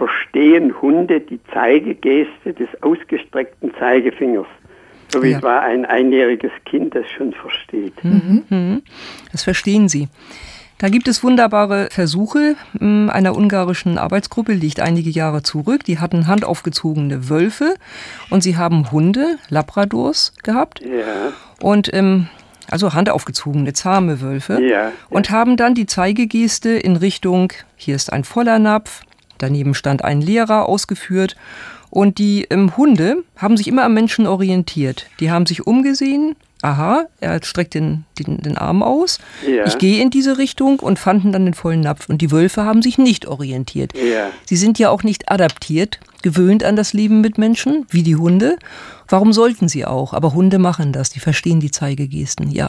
verstehen Hunde die Zeigegeste des ausgestreckten Zeigefingers. So wie Ja. etwa ein einjähriges Kind das schon versteht. Mhm. Das verstehen Sie. Da gibt es wunderbare Versuche mh, einer ungarischen Arbeitsgruppe, liegt einige Jahre zurück. Die hatten handaufgezogene Wölfe und sie haben Hunde, Labradors gehabt Ja, und ähm, also handaufgezogene, zahme Wölfe Ja, und haben dann die Zeigegeste in Richtung, hier ist ein voller Napf, daneben stand ein leerer ausgeführt und die ähm, Hunde haben sich immer am Menschen orientiert. Die haben sich umgesehen, aha, er streckt den, den, den Arm aus, Ja. ich gehe in diese Richtung und fanden dann den vollen Napf. Und die Wölfe haben sich nicht orientiert. ja. Sie sind ja auch nicht adaptiert, gewöhnt an das Leben mit Menschen, wie die Hunde. Warum sollten sie auch? Aber Hunde machen das, die verstehen die Zeigegesten, ja.